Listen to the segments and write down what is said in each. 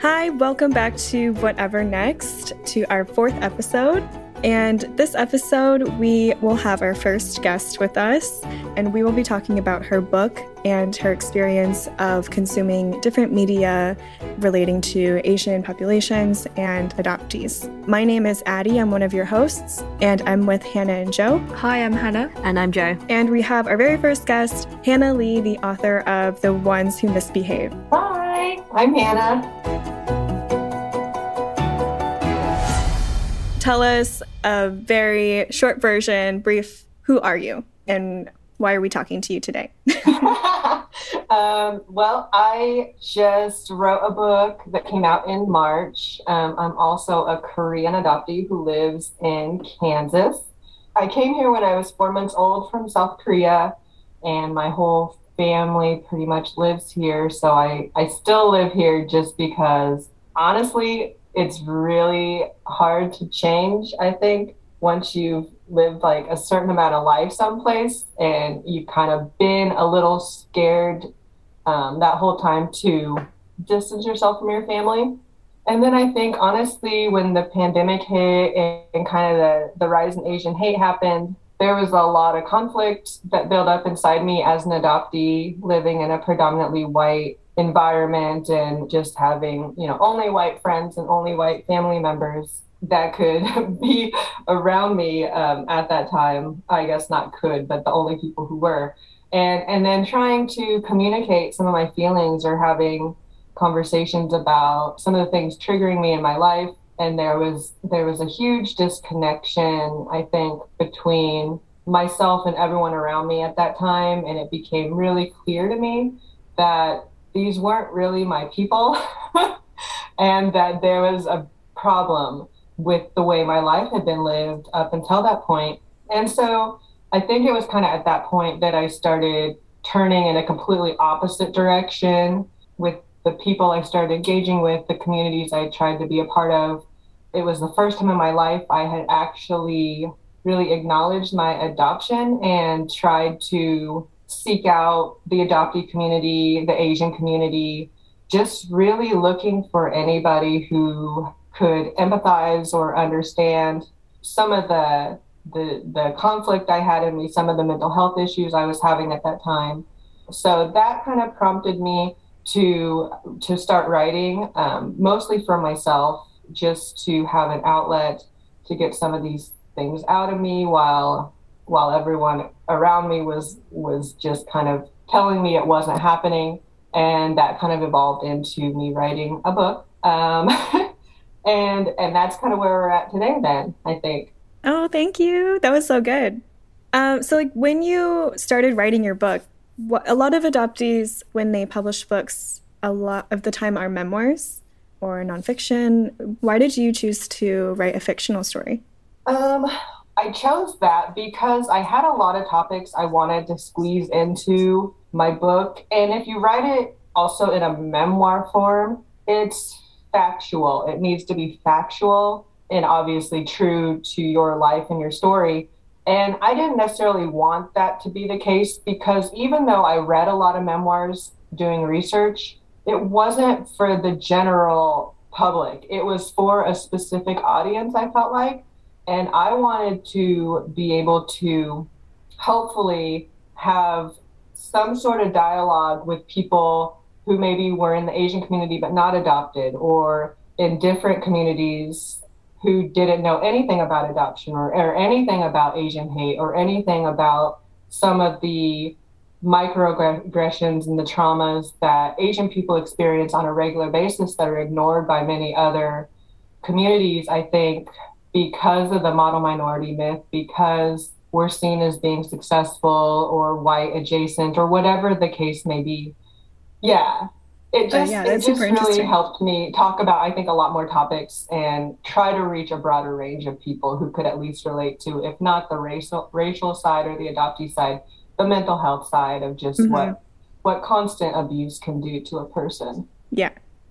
Hi, welcome back to Whatever Next, to our fourth episode. And this episode, we will have our first guest with us, and we will be talking about her book and her experience of consuming different media relating to Asian populations and adoptees. My name is Addie, I'm one of your hosts, and I'm with Hannah and Joe. Hi, I'm Hannah. And I'm Joe. And we have our very first guest, Hannah Lee, the author of The Ones Who Misbehave. Hi, I'm Hannah. Tell us a very short version, brief, who are you and why are we talking to you today? um, well, I just wrote a book that came out in March. Um, I'm also a Korean adoptee who lives in Kansas. I came here when I was four months old from South Korea, and my whole family pretty much lives here. So I, I still live here just because, honestly, it's really hard to change, I think, once you've lived like a certain amount of life someplace and you've kind of been a little scared um, that whole time to distance yourself from your family. And then I think, honestly, when the pandemic hit and, and kind of the, the rise in Asian hate happened, there was a lot of conflict that built up inside me as an adoptee living in a predominantly white environment and just having, you know, only white friends and only white family members that could be around me um, at that time. I guess not could, but the only people who were. And, and then trying to communicate some of my feelings or having conversations about some of the things triggering me in my life and there was there was a huge disconnection i think between myself and everyone around me at that time and it became really clear to me that these weren't really my people and that there was a problem with the way my life had been lived up until that point. and so i think it was kind of at that point that i started turning in a completely opposite direction with the people I started engaging with, the communities I tried to be a part of. It was the first time in my life I had actually really acknowledged my adoption and tried to seek out the adoptee community, the Asian community, just really looking for anybody who could empathize or understand some of the the the conflict I had in me, some of the mental health issues I was having at that time. So that kind of prompted me to to start writing, um, mostly for myself, just to have an outlet to get some of these things out of me while while everyone around me was was just kind of telling me it wasn't happening. And that kind of evolved into me writing a book. Um, and and that's kind of where we're at today then i think. Oh thank you. That was so good. Um, so like when you started writing your book what, a lot of adoptees when they publish books a lot of the time are memoirs or nonfiction. Why did you choose to write a fictional story? Um, I chose that because I had a lot of topics I wanted to squeeze into my book. And if you write it also in a memoir form, it's factual. It needs to be factual and obviously true to your life and your story. And I didn't necessarily want that to be the case because even though I read a lot of memoirs doing research, it wasn't for the general public. It was for a specific audience, I felt like. And I wanted to be able to hopefully have some sort of dialogue with people who maybe were in the Asian community but not adopted or in different communities who didn't know anything about adoption or, or anything about Asian hate or anything about some of the microaggressions and the traumas that Asian people experience on a regular basis that are ignored by many other communities, I think, because of the model minority myth, because we're seen as being successful or white adjacent or whatever the case may be. Yeah, it just, yeah, it just really helped me talk about i think a lot more topics and try to reach a broader range of people who could at least relate to if not the racial racial side or the adoptee side the mental health side of just mm-hmm. what what constant abuse can do to a person yeah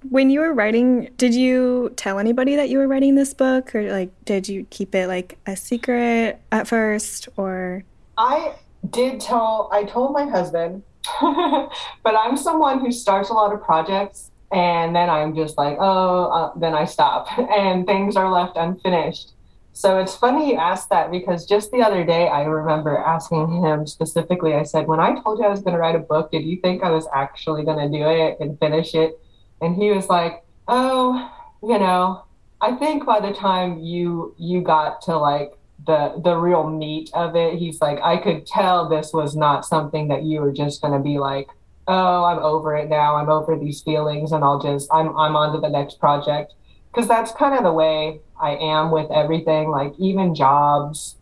when you were writing did you tell anybody that you were writing this book or like did you keep it like a secret at first or i did tell i told my husband but I'm someone who starts a lot of projects and then I'm just like, oh, uh, then I stop and things are left unfinished. So it's funny you asked that because just the other day I remember asking him specifically, I said, when I told you I was going to write a book, did you think I was actually going to do it and finish it? And he was like, oh, you know, I think by the time you you got to like the the real meat of it. He's like, I could tell this was not something that you were just gonna be like, oh, I'm over it now. I'm over these feelings, and I'll just I'm I'm on to the next project. Because that's kind of the way I am with everything. Like even jobs,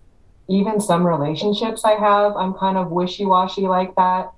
even some relationships I have, I'm kind of wishy washy like that.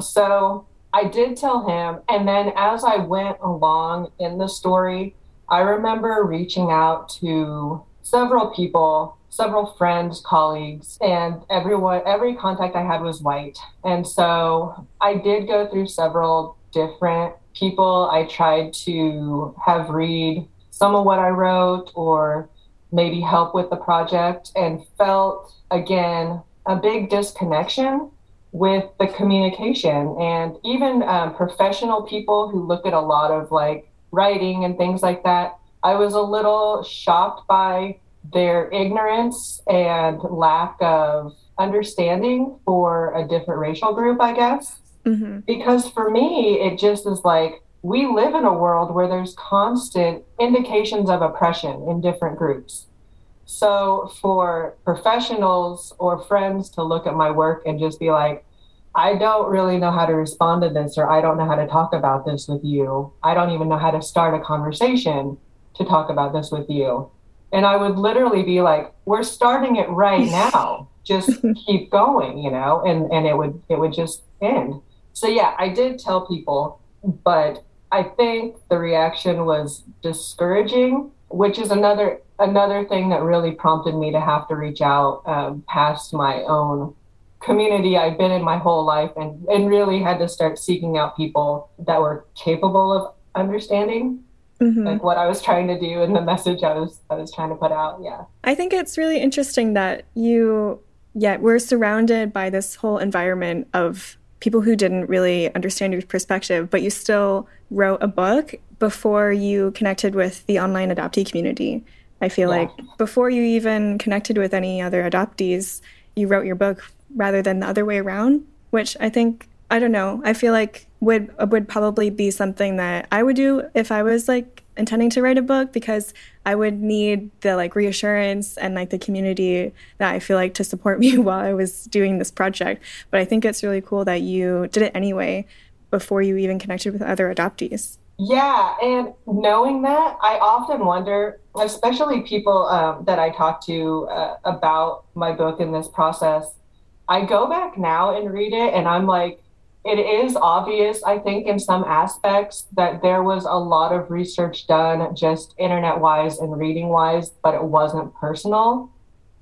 So I did tell him, and then as I went along in the story, I remember reaching out to several people several friends, colleagues, and everyone, every contact I had was white. And so I did go through several different people. I tried to have read some of what I wrote or maybe help with the project and felt again a big disconnection with the communication and even um, professional people who look at a lot of like writing and things like that. I was a little shocked by their ignorance and lack of understanding for a different racial group, I guess. Mm-hmm. Because for me, it just is like we live in a world where there's constant indications of oppression in different groups. So for professionals or friends to look at my work and just be like, I don't really know how to respond to this, or I don't know how to talk about this with you. I don't even know how to start a conversation to talk about this with you. And I would literally be like, we're starting it right now. Just keep going, you know, and, and it would it would just end. So yeah, I did tell people, but I think the reaction was discouraging, which is another another thing that really prompted me to have to reach out um, past my own community I've been in my whole life and, and really had to start seeking out people that were capable of understanding mm-hmm. like what I was trying to do and the message I was I was trying to put out. Yeah. I think it's really interesting that you yeah, we're surrounded by this whole environment of people who didn't really understand your perspective, but you still wrote a book before you connected with the online adoptee community. I feel yeah. like before you even connected with any other adoptees, you wrote your book rather than the other way around, which I think I don't know. I feel like would would probably be something that I would do if I was like intending to write a book because I would need the like reassurance and like the community that I feel like to support me while I was doing this project. But I think it's really cool that you did it anyway before you even connected with other adoptees. Yeah, and knowing that, I often wonder, especially people um, that I talk to uh, about my book in this process. I go back now and read it, and I'm like, it is obvious, I think, in some aspects that there was a lot of research done just internet wise and reading wise, but it wasn't personal,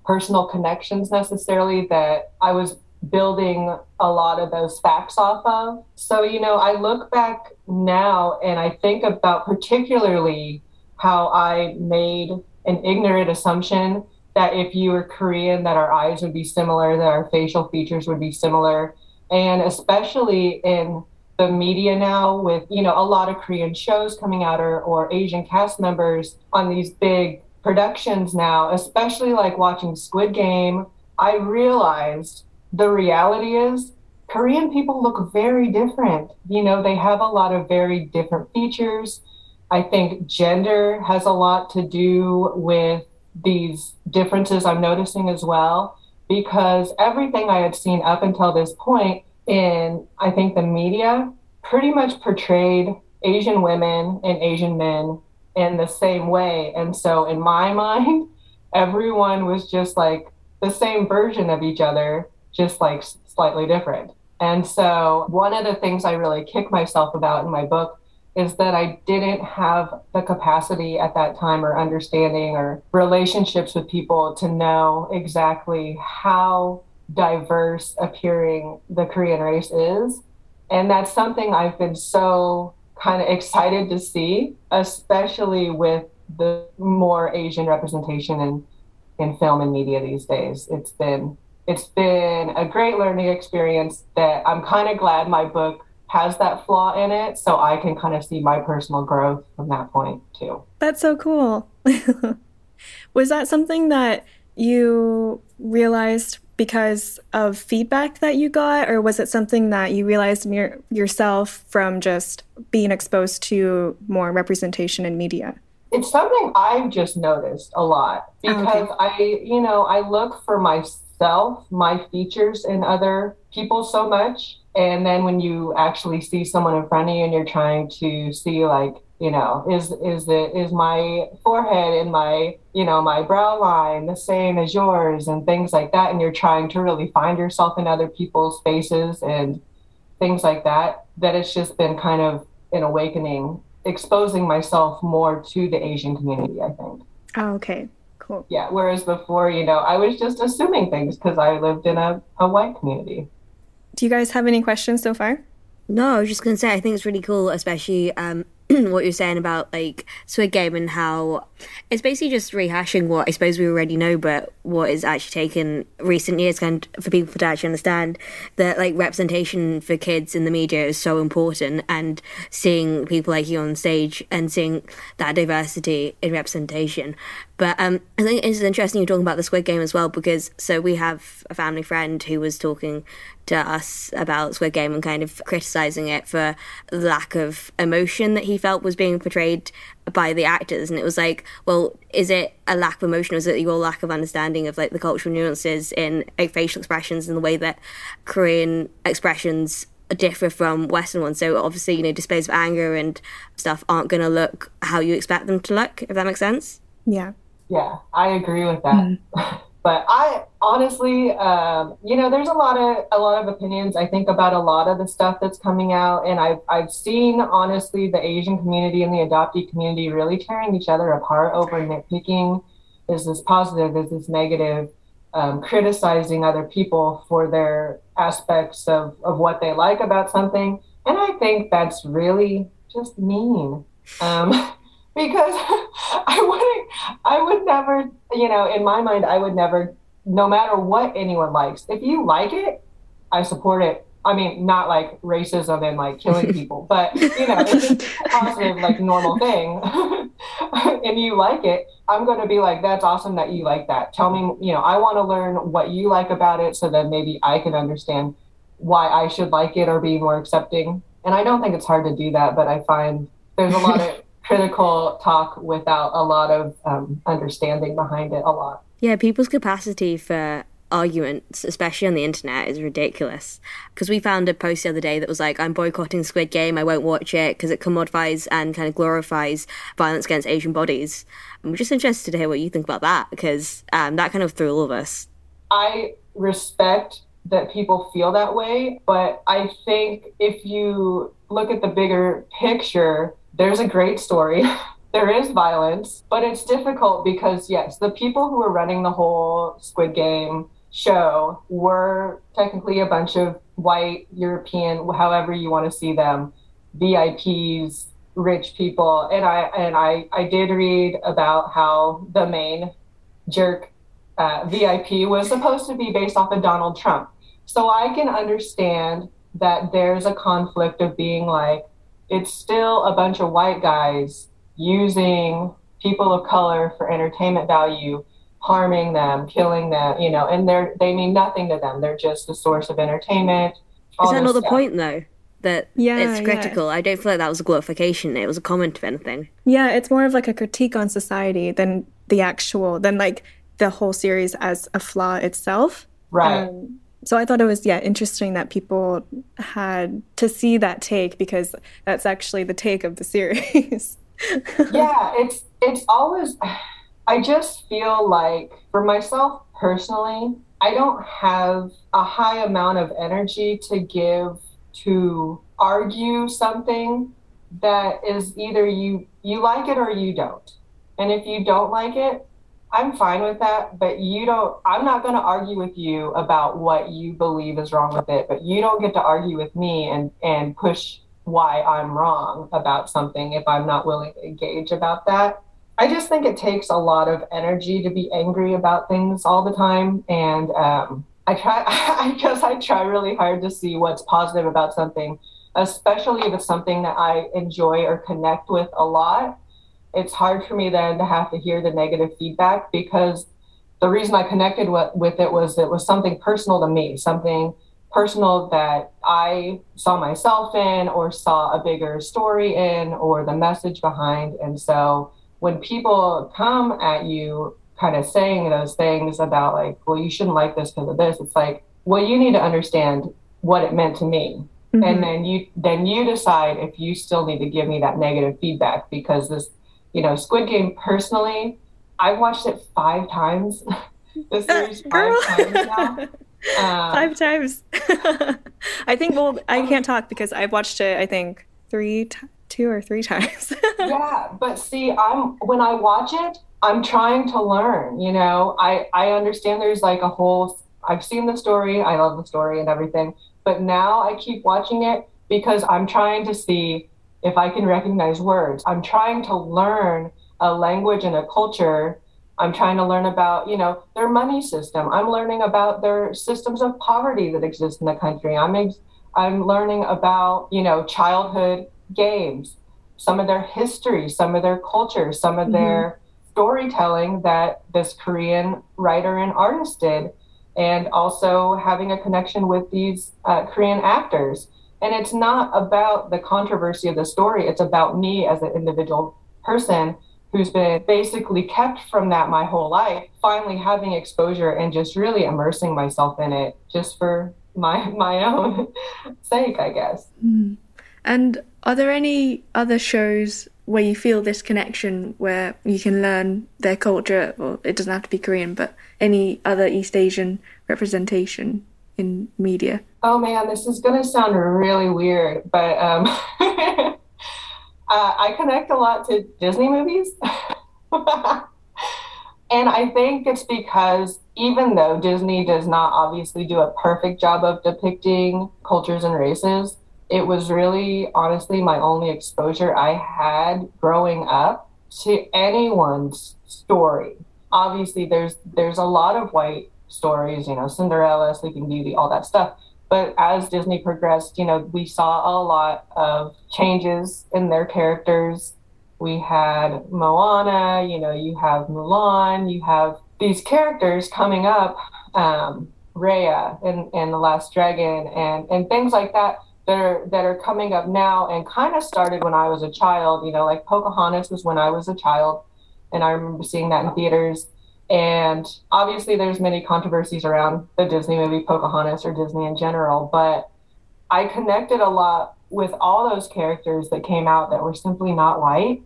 personal connections necessarily that I was building a lot of those facts off of. So, you know, I look back now and I think about particularly how I made an ignorant assumption that if you were Korean, that our eyes would be similar, that our facial features would be similar and especially in the media now with you know a lot of korean shows coming out or, or asian cast members on these big productions now, especially like watching Squid Game, I realized the reality is Korean people look very different. You know, they have a lot of very different features. I think gender has a lot to do with these differences I'm noticing as well, because everything I had seen up until this point in, I think, the media pretty much portrayed Asian women and Asian men in the same way. And so, in my mind, everyone was just like the same version of each other, just like slightly different. And so, one of the things I really kick myself about in my book is that I didn't have the capacity at that time or understanding or relationships with people to know exactly how diverse appearing the Korean race is. And that's something I've been so kind of excited to see, especially with the more Asian representation in, in film and media these days. It's been it's been a great learning experience that I'm kind of glad my book has that flaw in it so I can kind of see my personal growth from that point too. That's so cool. Was that something that you realized because of feedback that you got or was it something that you realized your, yourself from just being exposed to more representation in media? It's something I've just noticed a lot oh, because okay. I, you know, I look for myself, my features in other people so much. And then when you actually see someone in front of you and you're trying to see like you know is is the is my forehead and my you know my brow line the same as yours and things like that. And you're trying to really find yourself in other people's faces and things like that that it's just been kind of an awakening exposing myself more to the asian community i think. Oh okay cool yeah whereas before you know i was just assuming things because i lived in a, a white community do you guys have any questions so far? No, I was just going to say, I think it's really cool, especially um, what you're saying about like Squid Game and how it's basically just rehashing what I suppose we already know, but what is actually taken recent years kind of for people to actually understand that like representation for kids in the media is so important, and seeing people like you on stage and seeing that diversity in representation. But um, I think it's interesting you're talking about the Squid Game as well because so we have a family friend who was talking to us about Squid Game and kind of criticizing it for lack of emotion that he felt was being portrayed by the actors. And it was like, well, is it a lack of emotion or is it your lack of understanding of like the cultural nuances in like, facial expressions and the way that Korean expressions differ from Western ones? So obviously, you know, displays of anger and stuff aren't going to look how you expect them to look, if that makes sense. Yeah. Yeah, I agree with that. Mm. but I honestly, um, you know, there's a lot of a lot of opinions. I think about a lot of the stuff that's coming out, and I've I've seen honestly the Asian community and the adoptee community really tearing each other apart over nitpicking. Is this positive? Is this negative? Um, criticizing other people for their aspects of of what they like about something, and I think that's really just mean. Um, because I wouldn't, I would never, you know, in my mind, I would never, no matter what anyone likes, if you like it, I support it. I mean, not like racism and like killing people, but you know, it's just a positive, like normal thing. and you like it, I'm going to be like, that's awesome that you like that. Tell me, you know, I want to learn what you like about it so that maybe I can understand why I should like it or be more accepting. And I don't think it's hard to do that, but I find there's a lot of critical talk without a lot of um, understanding behind it a lot. Yeah, people's capacity for arguments, especially on the internet, is ridiculous. Because we found a post the other day that was like, I'm boycotting Squid Game, I won't watch it because it commodifies and kind of glorifies violence against Asian bodies. I'm just interested to hear what you think about that because um, that kind of threw all of us. I respect that people feel that way, but I think if you look at the bigger picture, there's a great story. there is violence, but it's difficult because, yes, the people who were running the whole Squid Game show were technically a bunch of white, European, however you want to see them, VIPs, rich people. And I and I, I did read about how the main jerk uh, VIP was supposed to be based off of Donald Trump. So I can understand that there's a conflict of being like, it's still a bunch of white guys using people of color for entertainment value harming them, killing them, you know, and they're they mean nothing to them. They're just a source of entertainment. Is that not the point though? That Yeah, it's yeah. critical. I don't feel like that was a glorification. It was a comment of anything. Yeah, it's more of like a critique on society than the actual than like the whole series as a flaw itself. Right. Um, so I thought it was yeah interesting that people had to see that take because that's actually the take of the series. yeah, it's it's always I just feel like for myself personally, I don't have a high amount of energy to give to argue something that is either you you like it or you don't. And if you don't like it, I'm fine with that, but you don't I'm not going to argue with you about what you believe is wrong with it, but you don't get to argue with me and and push why I'm wrong about something if I'm not willing to engage about that. I just think it takes a lot of energy to be angry about things all the time. And um, I try, I guess I try really hard to see what's positive about something, especially if it's something that I enjoy or connect with a lot. It's hard for me then to have to hear the negative feedback because the reason I connected with, with it was it was something personal to me, something personal that I saw myself in or saw a bigger story in or the message behind. And so when people come at you kind of saying those things about like, well, you shouldn't like this because of this, it's like, well, you need to understand what it meant to me. Mm-hmm. And then you then you decide if you still need to give me that negative feedback because this, you know, Squid Game personally, I've watched it five times. the series five times now. Um, Five times. I think well I can't talk because I've watched it I think three t- two or three times. yeah but see i'm when i watch it i'm trying to learn you know i i understand there's like a whole i've seen the story i love the story and everything but now i keep watching it because i'm trying to see if i can recognize words. I'm trying to learn a language and a culture. I'm trying to learn about you know their money system. I'm learning about their systems of poverty that exist in the country. I'm ex- i'm learning about you know childhood games some of their history, some of their culture, some of their storytelling that this Korean writer and artist did, and also having a connection with these uh, Korean actors. And it's not about the controversy of the story, it's about me as an individual person who's been basically kept from that my whole life, finally having exposure and just really immersing myself in it just for my my own sake, I guess. Mm-hmm. And are there any other shows where you feel this connection where you can learn their culture, or it doesn't have to be Korean, but any other East Asian representation in media? Oh man, this is gonna sound really weird, but um, uh, I connect a lot to Disney movies. and I think it's because even though Disney does not obviously do a perfect job of depicting cultures and races, it was really honestly my only exposure I had growing up to anyone's story. Obviously there's there's a lot of white stories, you know, Cinderella, Sleeping Beauty, all that stuff. But as Disney progressed, you know, we saw a lot of changes in their characters. We had Moana, you know, you have Mulan, you have these characters coming up, um, Raya and, and The Last Dragon and, and things like that that are that are coming up now and kind of started when I was a child. You know, like Pocahontas was when I was a child, and I remember seeing that in theaters. And obviously, there's many controversies around the Disney movie Pocahontas or Disney in general, but I connected a lot with all those characters that came out that were simply not white,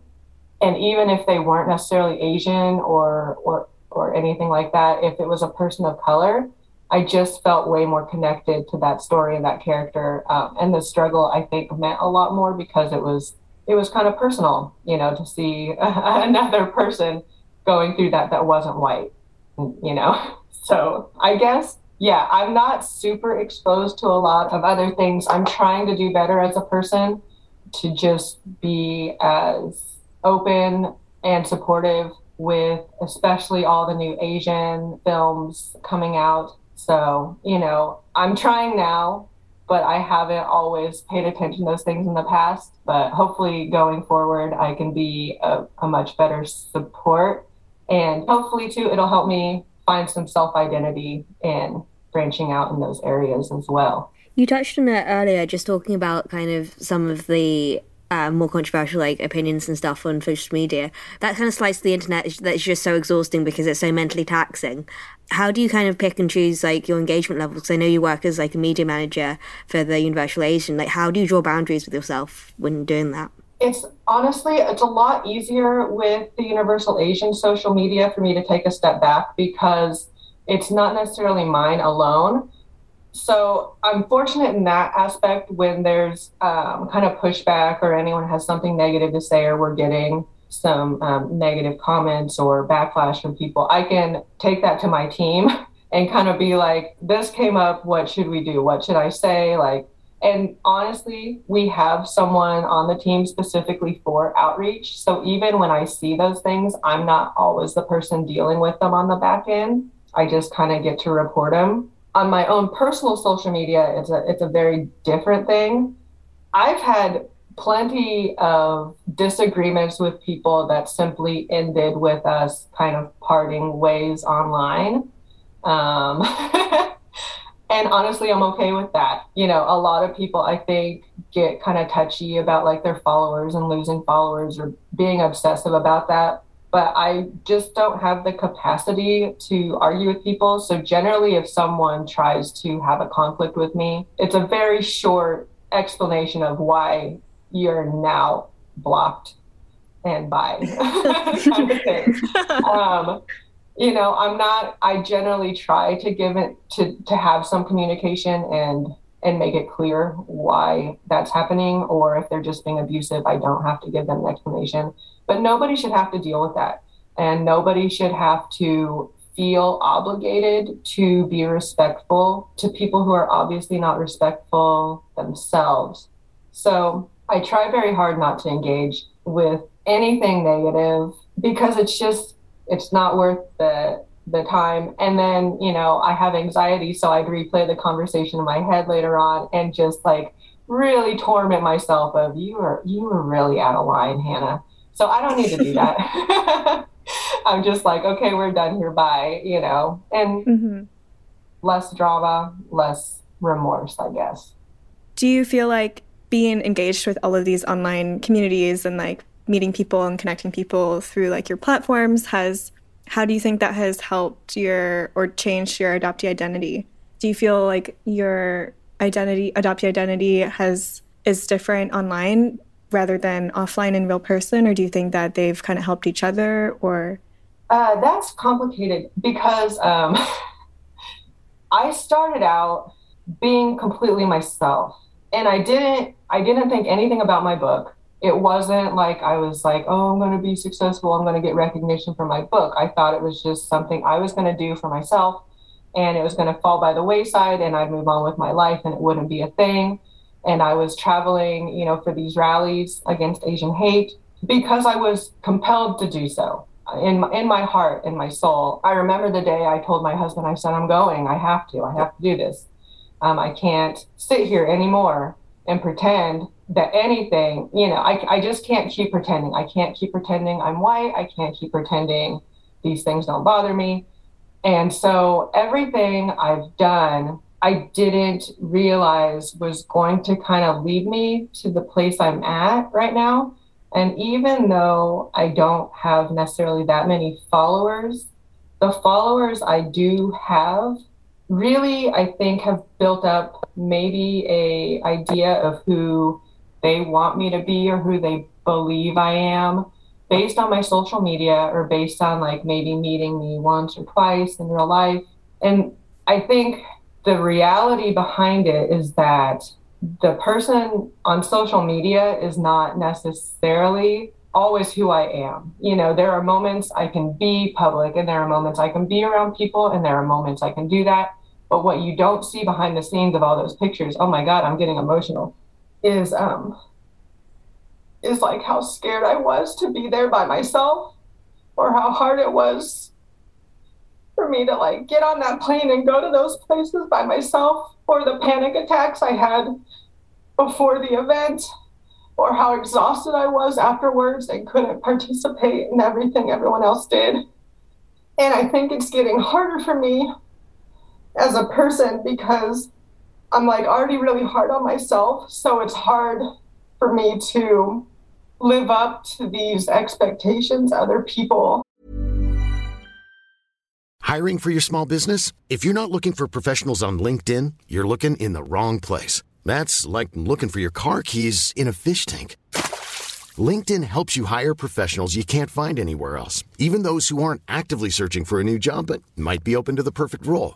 and even if they weren't necessarily Asian or or or anything like that, if it was a person of color, I just felt way more connected to that story and that character. Um, and the struggle, I think, meant a lot more because it was it was kind of personal, you know, to see another person going through that that wasn't white, you know. So I guess yeah, I'm not super exposed to a lot of other things. I'm trying to do better as a person to just be as open and supportive with especially all the new Asian films coming out. So, you know, I'm trying now, but I haven't always paid attention to those things in the past. But hopefully, going forward, I can be a, a much better support. And hopefully, too, it'll help me find some self identity in branching out in those areas as well. You touched on it earlier, just talking about kind of some of the uh, more controversial like opinions and stuff on social media. That kind of slice of the internet that's just so exhausting because it's so mentally taxing. How do you kind of pick and choose like your engagement levels? Because I know you work as like a media manager for the Universal Asian. Like, how do you draw boundaries with yourself when doing that? It's honestly, it's a lot easier with the Universal Asian social media for me to take a step back because it's not necessarily mine alone so I'm fortunate in that aspect when there's um, kind of pushback or anyone has something negative to say or we're getting some um, negative comments or backlash from people, I can take that to my team and kind of be like, this came up. What should we do? What should I say? Like, and honestly, we have someone on the team specifically for outreach. So even when I see those things, I'm not always the person dealing with them on the back end. I just kind of get to report them on my own personal social media, it's a it's a very different thing. I've had plenty of disagreements with people that simply ended with us kind of parting ways online. Um, and honestly, I'm okay with that. You know, a lot of people I think get kind of touchy about like their followers and losing followers or being obsessive about that but I just don't have the capacity to argue with people. So generally, if someone tries to have a conflict with me, it's a very short explanation of why you're now blocked and by kind of. Um, you know, I'm not. I generally try to give it to to have some communication and and make it clear why that's happening, or if they're just being abusive, I don't have to give them an explanation. But nobody should have to deal with that. And nobody should have to feel obligated to be respectful to people who are obviously not respectful themselves. So I try very hard not to engage with anything negative because it's just it's not worth the the time and then you know i have anxiety so i'd replay the conversation in my head later on and just like really torment myself of you are you were really out of line hannah so I don't need to do that. I'm just like, okay, we're done here. Bye, you know, and mm-hmm. less drama, less remorse, I guess. Do you feel like being engaged with all of these online communities and like meeting people and connecting people through like your platforms has how do you think that has helped your or changed your adoptee identity? Do you feel like your identity adoptee identity has is different online rather than offline in real person, or do you think that they've kind of helped each other, or? Uh, that's complicated because um, I started out being completely myself, and I didn't. I didn't think anything about my book. It wasn't like I was like, oh, I'm going to be successful. I'm going to get recognition for my book. I thought it was just something I was going to do for myself, and it was going to fall by the wayside, and I'd move on with my life, and it wouldn't be a thing and I was traveling, you know, for these rallies against Asian hate because I was compelled to do so in in my heart, in my soul. I remember the day I told my husband, I said, I'm going. I have to. I have to do this. Um, I can't sit here anymore and pretend that anything, you know, I, I just can't keep pretending. I can't keep pretending I'm white. I can't keep pretending these things don't bother me. And so everything I've done I didn't realize was going to kind of lead me to the place I'm at right now. And even though I don't have necessarily that many followers, the followers I do have really I think have built up maybe a idea of who they want me to be or who they believe I am based on my social media or based on like maybe meeting me once or twice in real life. And I think the reality behind it is that the person on social media is not necessarily always who I am. You know, there are moments I can be public and there are moments I can be around people and there are moments I can do that. But what you don't see behind the scenes of all those pictures, oh my God, I'm getting emotional, is um is like how scared I was to be there by myself or how hard it was for me to like get on that plane and go to those places by myself or the panic attacks I had before the event or how exhausted I was afterwards and couldn't participate in everything everyone else did. And I think it's getting harder for me as a person because I'm like already really hard on myself. So it's hard for me to live up to these expectations other people. Hiring for your small business? If you're not looking for professionals on LinkedIn, you're looking in the wrong place. That's like looking for your car keys in a fish tank. LinkedIn helps you hire professionals you can't find anywhere else, even those who aren't actively searching for a new job but might be open to the perfect role.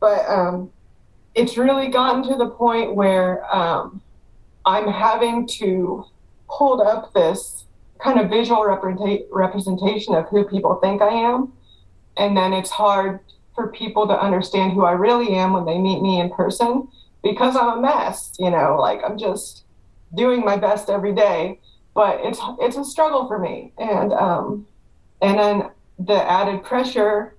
but um, it's really gotten to the point where um, I'm having to hold up this kind of visual representa- representation of who people think I am. And then it's hard for people to understand who I really am when they meet me in person because I'm a mess, you know, like I'm just doing my best every day, but it's it's a struggle for me. And um and then the added pressure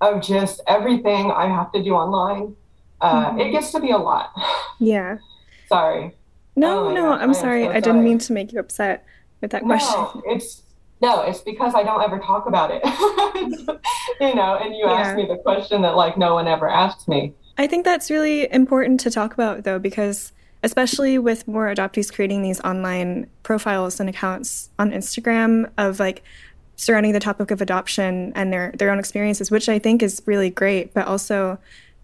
of just everything I have to do online. Uh, mm-hmm. It gets to be a lot. Yeah. sorry. No, oh no, gosh, I'm sorry. So I didn't mean to make you upset with that question. No, it's no, it's because I don't ever talk about it. you know, and you yeah. asked me the question that like no one ever asked me. I think that's really important to talk about though, because especially with more adoptees creating these online profiles and accounts on Instagram of like surrounding the topic of adoption and their their own experiences, which I think is really great, but also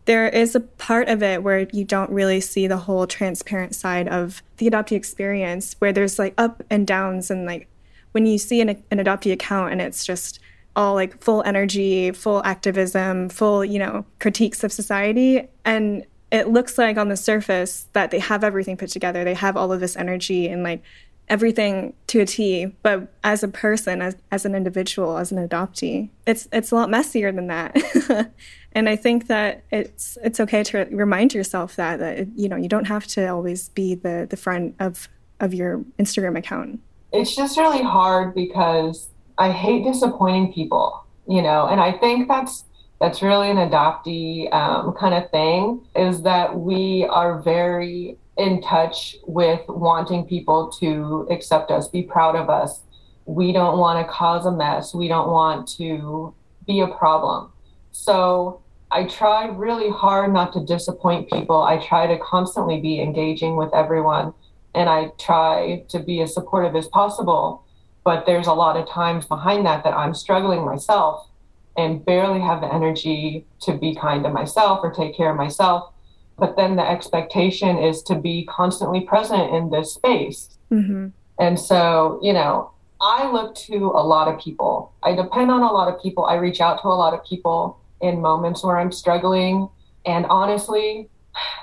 there is a part of it where you don't really see the whole transparent side of the adoptee experience where there's like up and downs and like when you see an, an adoptee account and it's just all like full energy full activism full you know critiques of society and it looks like on the surface that they have everything put together. They have all of this energy and like everything to a T, but as a person, as, as an individual, as an adoptee, it's it's a lot messier than that. and I think that it's it's okay to remind yourself that that you know you don't have to always be the the front of of your Instagram account. It's just really hard because I hate disappointing people, you know, and I think that's that's really an adoptee um, kind of thing is that we are very in touch with wanting people to accept us, be proud of us. We don't want to cause a mess. We don't want to be a problem. So I try really hard not to disappoint people. I try to constantly be engaging with everyone and I try to be as supportive as possible. But there's a lot of times behind that that I'm struggling myself and barely have the energy to be kind to myself or take care of myself but then the expectation is to be constantly present in this space. Mm-hmm. And so, you know, I look to a lot of people. I depend on a lot of people. I reach out to a lot of people in moments where I'm struggling. And honestly,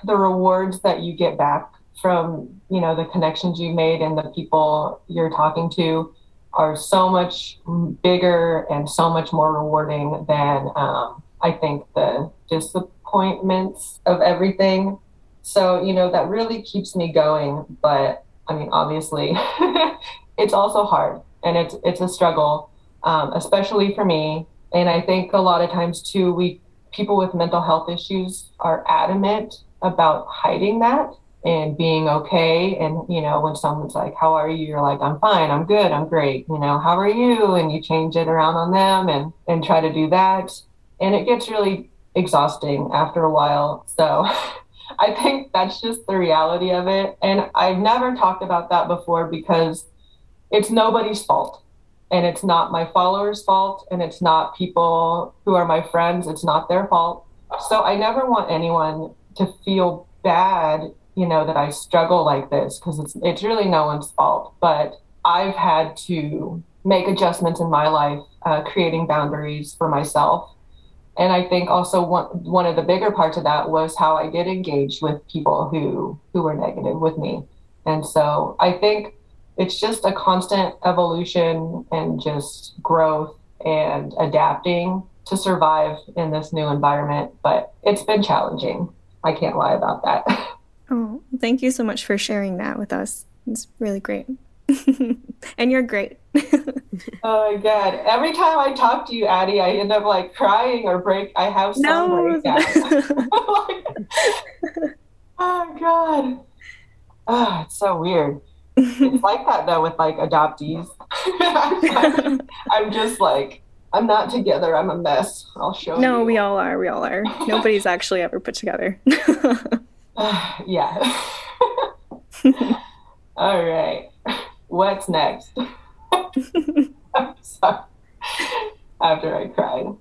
the rewards that you get back from, you know, the connections you made and the people you're talking to are so much bigger and so much more rewarding than um, I think the disappointments of everything. So, you know, that really keeps me going. But I mean, obviously, it's also hard and it's it's a struggle, um, especially for me. And I think a lot of times too, we people with mental health issues are adamant about hiding that and being okay. And you know, when someone's like, "How are you?" You're like, "I'm fine. I'm good. I'm great." You know, "How are you?" And you change it around on them and and try to do that, and it gets really exhausting after a while. So. I think that's just the reality of it. And I've never talked about that before because it's nobody's fault. And it's not my followers' fault. And it's not people who are my friends. It's not their fault. So I never want anyone to feel bad, you know, that I struggle like this because it's, it's really no one's fault. But I've had to make adjustments in my life, uh, creating boundaries for myself and I think also one one of the bigger parts of that was how I did engage with people who who were negative with me. And so I think it's just a constant evolution and just growth and adapting to survive in this new environment. But it's been challenging. I can't lie about that. Oh, thank you so much for sharing that with us. It's really great. and you're great. oh my god! Every time I talk to you, Addie, I end up like crying or break. I have some no. breakdown. oh god! Oh, it's so weird. It's like that though with like adoptees. I'm just like I'm not together. I'm a mess. I'll show no, you. No, we all are. We all are. Nobody's actually ever put together. yeah. all right. What's next? After I cried.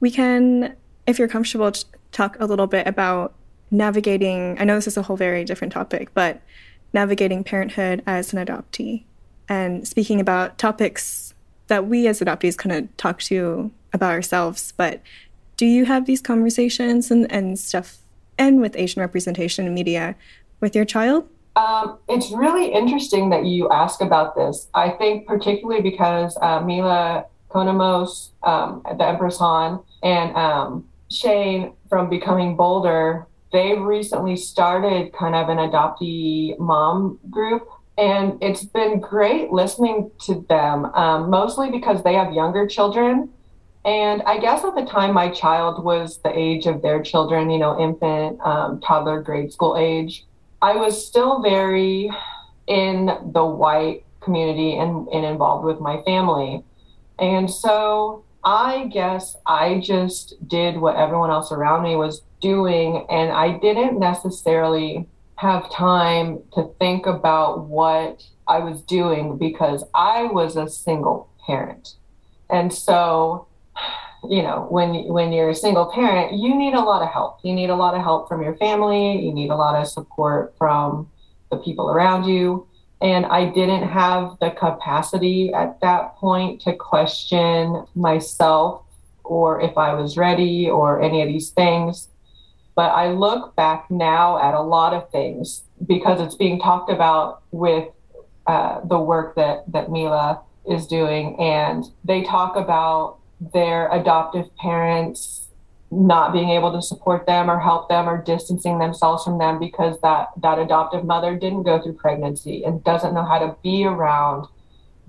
We can, if you're comfortable, talk a little bit about navigating. I know this is a whole very different topic, but navigating parenthood as an adoptee and speaking about topics that we as adoptees kind of talk to about ourselves. But do you have these conversations and, and stuff, and with Asian representation in media with your child? Um, it's really interesting that you ask about this. I think particularly because uh, Mila Konomos, um, the Empress Han, and um, Shane from Becoming Bolder, they recently started kind of an adoptee mom group. And it's been great listening to them, um, mostly because they have younger children. And I guess at the time my child was the age of their children, you know, infant, um, toddler, grade school age I was still very in the white community and, and involved with my family. And so I guess I just did what everyone else around me was doing, and I didn't necessarily have time to think about what I was doing because I was a single parent. And so you know when when you're a single parent you need a lot of help. You need a lot of help from your family. You need a lot of support from the people around you. And i didn't have the capacity at that point to question myself or if i was ready or any of these things. But i look back now at a lot of things because it's being talked about with uh, the work that that mila is doing. And they talk about their adoptive parents not being able to support them or help them or distancing themselves from them because that that adoptive mother didn't go through pregnancy and doesn't know how to be around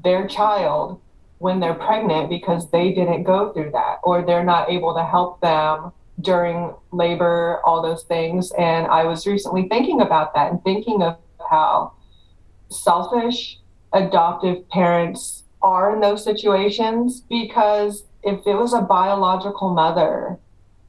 their child when they're pregnant because they didn't go through that or they're not able to help them during labor all those things. And i was recently thinking about that and thinking of how selfish adoptive parents are in those situations because if it was a biological mother,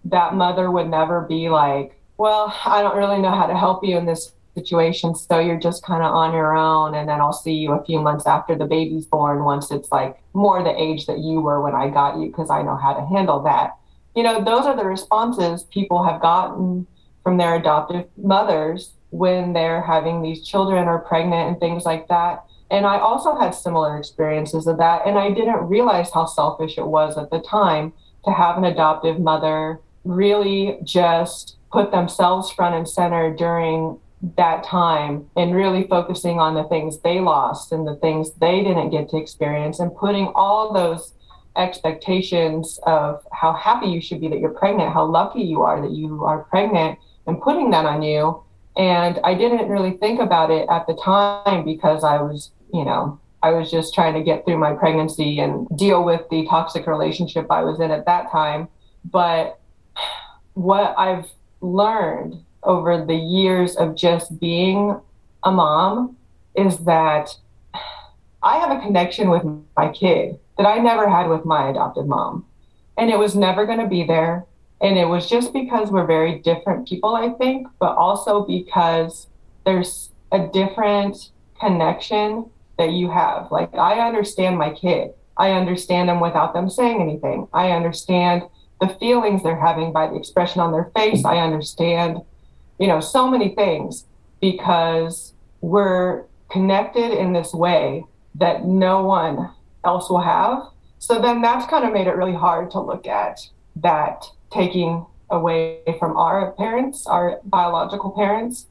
that mother would never be like, well, I don't really know how to help you in this situation. So you're just kind of on your own. And then I'll see you a few months after the baby's born once it's like more the age that you were when I got you because I know how to handle that. You know, those are the responses people have gotten from their adoptive mothers when they're having these children or pregnant and things like that. And I also had similar experiences of that. And I didn't realize how selfish it was at the time to have an adoptive mother really just put themselves front and center during that time and really focusing on the things they lost and the things they didn't get to experience and putting all those expectations of how happy you should be that you're pregnant, how lucky you are that you are pregnant, and putting that on you. And I didn't really think about it at the time because I was, you know, I was just trying to get through my pregnancy and deal with the toxic relationship I was in at that time. But what I've learned over the years of just being a mom is that I have a connection with my kid that I never had with my adopted mom. And it was never going to be there. And it was just because we're very different people, I think, but also because there's a different connection that you have. Like, I understand my kid. I understand them without them saying anything. I understand the feelings they're having by the expression on their face. I understand you know, so many things because we're connected in this way that no one else will have. So then that's kind of made it really hard to look at that taking away from our parents, our biological parents.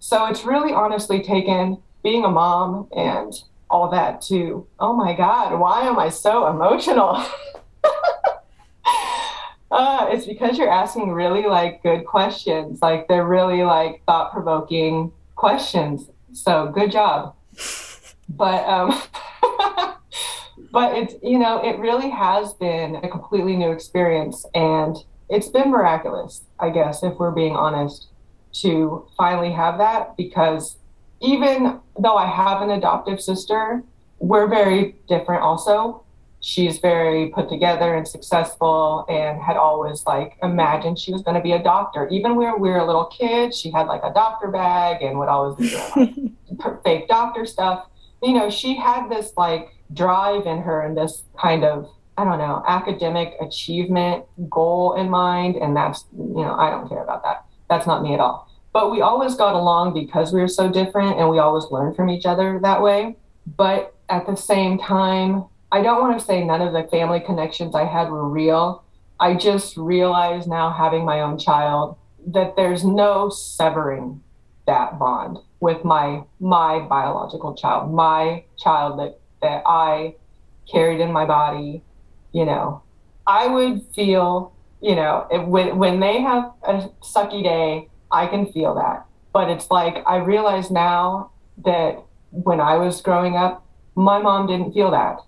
So it's really honestly taken being a mom and all that to, oh my God, why am I so emotional? Uh, it's because you're asking really like good questions. Like they're really like thought provoking questions. So good job. But um, but it's you know it really has been a completely new experience, and it's been miraculous. I guess if we're being honest, to finally have that because even though I have an adoptive sister, we're very different also. She's very put together and successful and had always like imagined she was going to be a doctor. Even when we were a little kid she had like a doctor bag and would always be doing like, fake doctor stuff. You know she had this like drive in her and this kind of i don't know academic achievement goal in mind and that's you know i don't care about that. That's not me at all but we always got along because we were so different and we always learned from each other that way but at the same time I don't want to say none of the family connections I had were real. I just realize now, having my own child, that there's no severing that bond with my my biological child, my child that that I carried in my body. You know, I would feel, you know, if, when when they have a sucky day, I can feel that. But it's like I realize now that when I was growing up, my mom didn't feel that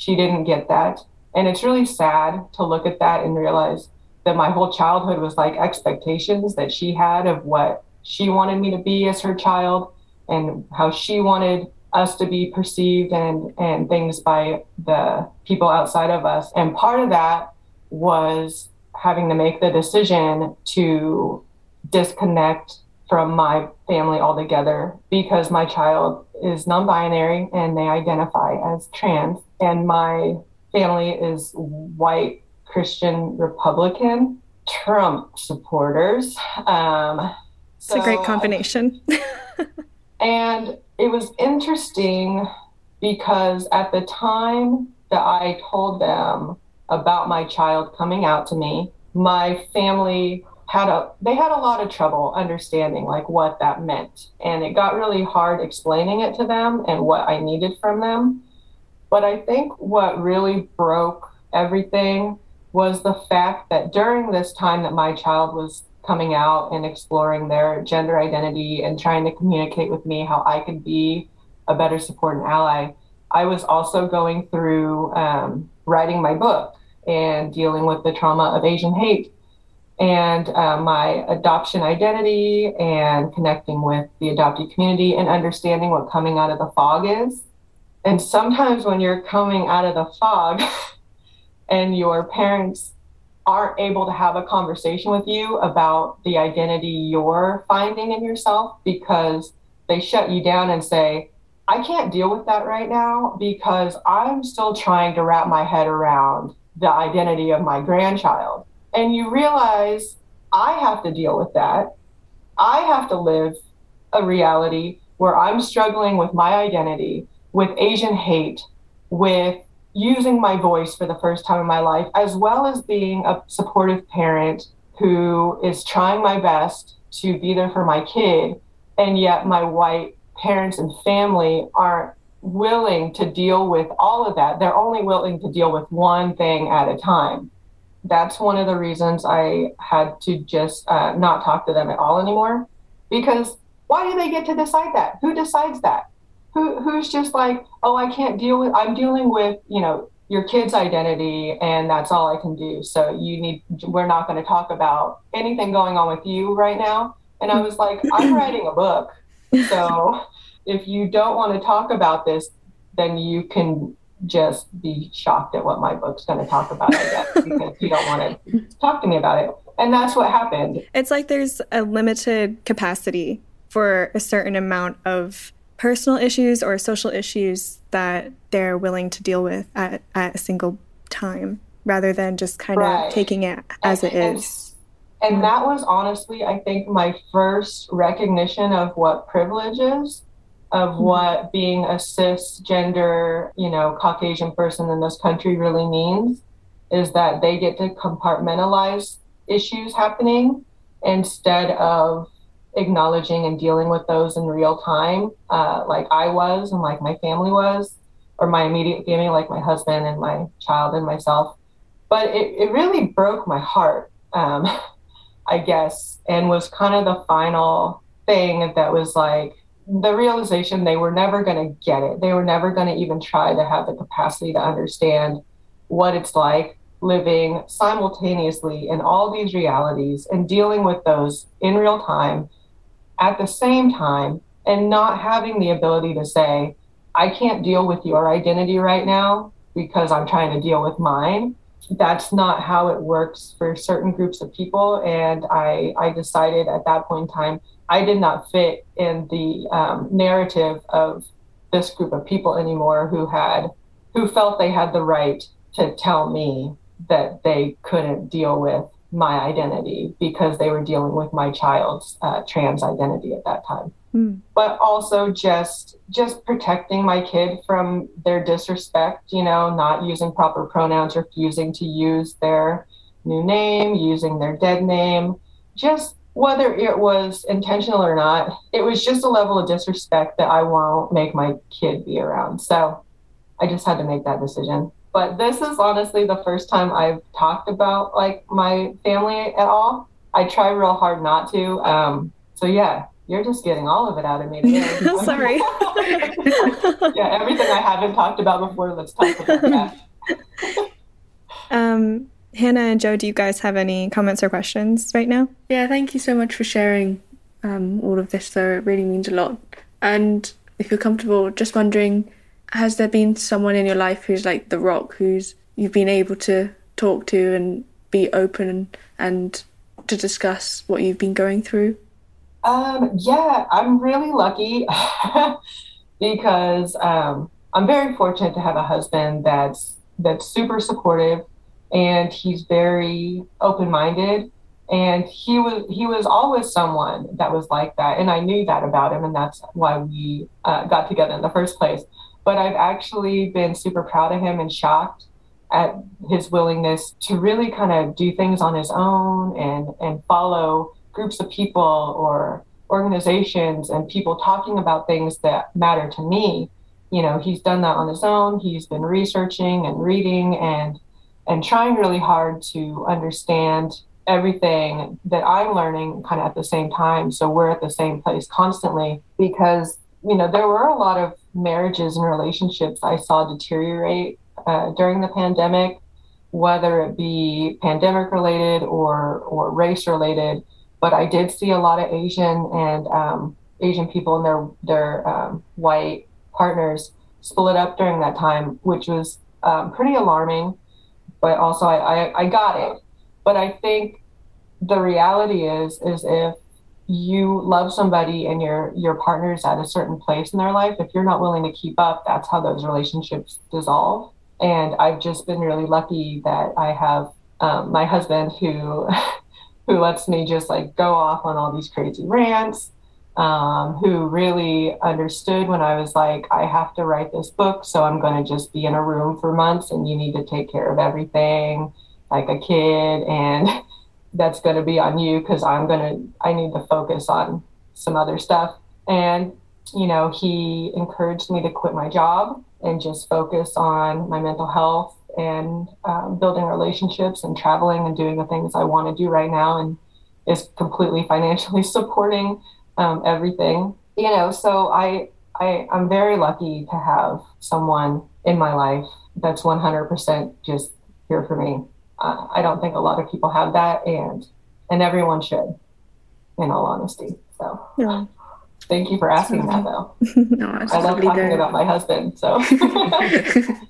she didn't get that. And it's really sad to look at that and realize that my whole childhood was like expectations that she had of what she wanted me to be as her child and how she wanted us to be perceived and and things by the people outside of us and part of that was having to make the decision to disconnect from my family altogether because my child is non-binary and they identify as trans and my family is white Christian Republican Trump supporters. Um, it's so, a great combination. and it was interesting because at the time that I told them about my child coming out to me, my family had a they had a lot of trouble understanding like what that meant. And it got really hard explaining it to them and what I needed from them. But I think what really broke everything was the fact that during this time that my child was coming out and exploring their gender identity and trying to communicate with me how I could be a better support and ally, I was also going through um, writing my book and dealing with the trauma of Asian hate and uh, my adoption identity and connecting with the adopted community and understanding what coming out of the fog is and sometimes when you're coming out of the fog and your parents aren't able to have a conversation with you about the identity you're finding in yourself because they shut you down and say, I can't deal with that right now because I'm still trying to wrap my head around the identity of my grandchild. And you realize I have to deal with that I have to live a reality where I'm struggling with my identity, with Asian hate, with using my voice for the first time in my life, as well as being a supportive parent who is trying my best to be there for my kid. And yet my white parents and family aren't willing to deal with all of that. They're only willing to deal with one thing at a time. That's one of the reasons I had to just uh, not talk to them at all anymore. Because why do they get to decide that? Who decides that? Who, who's just like, oh, I can't deal with, I'm dealing with, you know, your kid's identity and that's all I can do. So you need, we're not going to talk about anything going on with you right now. And I was like, I'm writing a book. So if you don't want to talk about this, then you can just be shocked at what my book's going to talk about, I guess, because you don't want to talk to me about it. And that's what happened. It's like there's a limited capacity for a certain amount of personal issues or social issues that they're willing to deal with at, at a single time rather than just kind right. of taking it as and, it is. And, and that was honestly, I think, my first recognition of what privilege is of mm-hmm. what being a cisgender, you know, Caucasian person in this country really means is that they get to compartmentalize issues happening instead of acknowledging and dealing with those in real time, uh, like I was and like my family was, or my immediate family, like my husband and my child and myself. But it, it really broke my heart, um, I guess, and was kind of the final thing that was like, the realization they were never going to get it. They were never going to even try to have the capacity to understand what it's like living simultaneously in all these realities and dealing with those in real time at the same time and not having the ability to say, I can't deal with your identity right now because I'm trying to deal with mine. That's not how it works for certain groups of people. And I, I decided at that point in time I did not fit in the um, narrative of this group of people anymore who had who felt they had the right to tell me that they couldn't deal with my identity because they were dealing with my child's uh, trans identity at that time mm. but also just just protecting my kid from their disrespect you know not using proper pronouns refusing to use their new name using their dead name just whether it was intentional or not, it was just a level of disrespect that I won't make my kid be around. So I just had to make that decision. But this is honestly the first time I've talked about like my family at all. I try real hard not to. Um, so yeah, you're just getting all of it out of me today. Sorry. yeah, everything I haven't talked about before. Let's talk about that. um, Hannah and Joe, do you guys have any comments or questions right now? Yeah, thank you so much for sharing um, all of this, though. It really means a lot. And if you're comfortable, just wondering, has there been someone in your life who's like the rock, who's you've been able to talk to and be open and to discuss what you've been going through? Um, yeah, I'm really lucky because um, I'm very fortunate to have a husband that's that's super supportive and he's very open-minded. And he was he was always someone that was like that and i knew that about him and that's why we uh, got together in the first place. But i've actually been super proud of him and shocked at his willingness to really kind of do things on his own and and follow groups of people or organizations and people talking about things that matter to me you know he's done that on his own he's been researching and reading and and trying really hard to understand everything that I'm learning kind of at the same time. So we're at the same place constantly because, you know, there were a lot of marriages and relationships I saw deteriorate uh, during the pandemic, whether it be pandemic related or, or race related. But I did see a lot of Asian and um, Asian people and their, their um, white partners split up during that time, which was um, pretty alarming but also I, I, I got it. But I think the reality is is if you love somebody and your your partner's at a certain place in their life, if you're not willing to keep up, that's how those relationships dissolve. And I've just been really lucky that I have um, my husband who who lets me just like go off on all these crazy rants, um, who really understood when I was like, I have to write this book, so I'm going to just be in a room for months and you need to take care of everything like a kid. And that's going to be on you because I'm going to, I need to focus on some other stuff. And, you know, he encouraged me to quit my job and just focus on my mental health and um, building relationships and traveling and doing the things I want to do right now and is completely financially supporting um, everything. You know, so I, I I'm very lucky to have someone in my life that's 100% just here for me. Uh, I don't think a lot of people have that, and and everyone should, in all honesty. So. Yeah. Thank you for asking that, though. no, I love talking there. about my husband. So,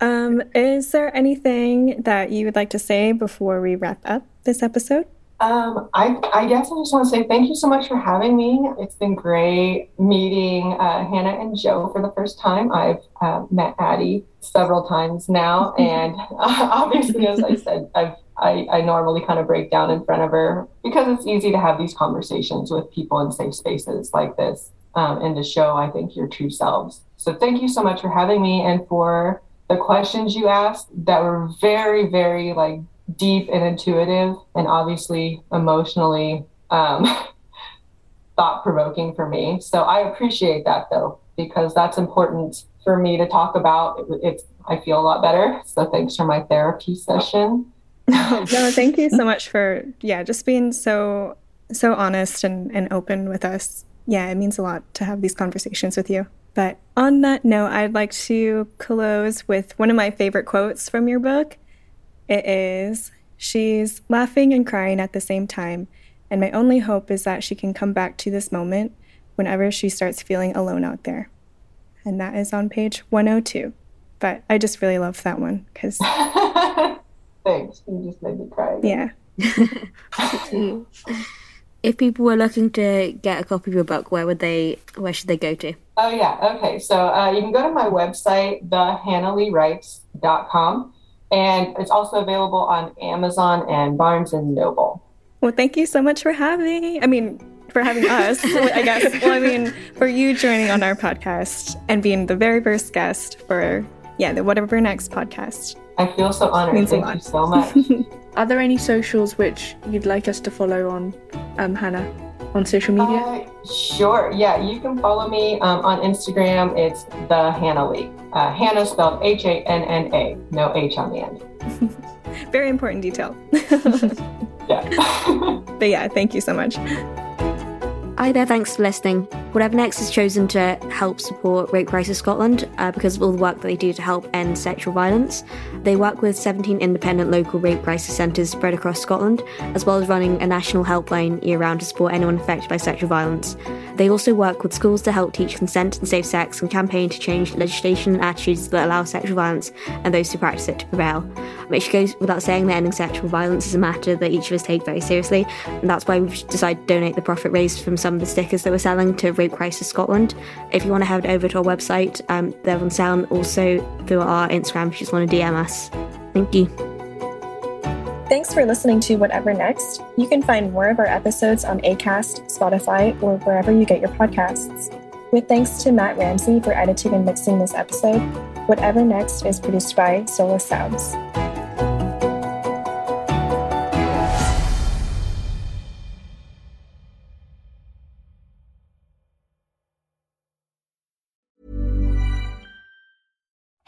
um, is there anything that you would like to say before we wrap up this episode? Um, I, I guess I just want to say thank you so much for having me. It's been great meeting uh, Hannah and Joe for the first time. I've uh, met Addie several times now, and uh, obviously, as I said, I've I, I normally kind of break down in front of her because it's easy to have these conversations with people in safe spaces like this um, and to show, I think, your true selves. So thank you so much for having me and for the questions you asked that were very, very like deep and intuitive and obviously emotionally um, thought provoking for me. So I appreciate that though, because that's important for me to talk about. It, it's, I feel a lot better. So thanks for my therapy session. no, thank you so much for yeah, just being so so honest and, and open with us. Yeah, it means a lot to have these conversations with you. But on that note, I'd like to close with one of my favorite quotes from your book. It is She's laughing and crying at the same time, and my only hope is that she can come back to this moment whenever she starts feeling alone out there. And that is on page 102. But I just really love that one because Thanks. You just made me cry. Again. Yeah. if people were looking to get a copy of your book, where would they? Where should they go to? Oh yeah. Okay. So uh, you can go to my website, thehannahleewrites.com, and it's also available on Amazon and Barnes and Noble. Well, thank you so much for having. I mean, for having us, I guess. Well, I mean, for you joining on our podcast and being the very first guest for yeah the Whatever Next podcast. I feel so honored. Thank you so much. Are there any socials which you'd like us to follow on, um, Hannah, on social media? Uh, sure. Yeah, you can follow me um, on Instagram. It's the Hannah Lee. Uh, Hannah spelled H A N N A, no H on the end. Very important detail. yeah. but yeah, thank you so much. Hi there, thanks for listening. Whatever Next has chosen to help support Rape Crisis Scotland uh, because of all the work that they do to help end sexual violence. They work with 17 independent local rape crisis centres spread across Scotland, as well as running a national helpline year round to support anyone affected by sexual violence. They also work with schools to help teach consent and safe sex and campaign to change legislation and attitudes that allow sexual violence and those who practice it to prevail. It goes without saying that ending sexual violence is a matter that each of us take very seriously, and that's why we've decided to donate the profit raised from some of the stickers that we're selling to Rape Crisis Scotland. If you want to head over to our website, um, they're on sale also through our Instagram if you just want to DM us. Thank you. Thanks for listening to Whatever Next. You can find more of our episodes on ACAST, Spotify, or wherever you get your podcasts. With thanks to Matt Ramsey for editing and mixing this episode, Whatever Next is produced by Sola Sounds.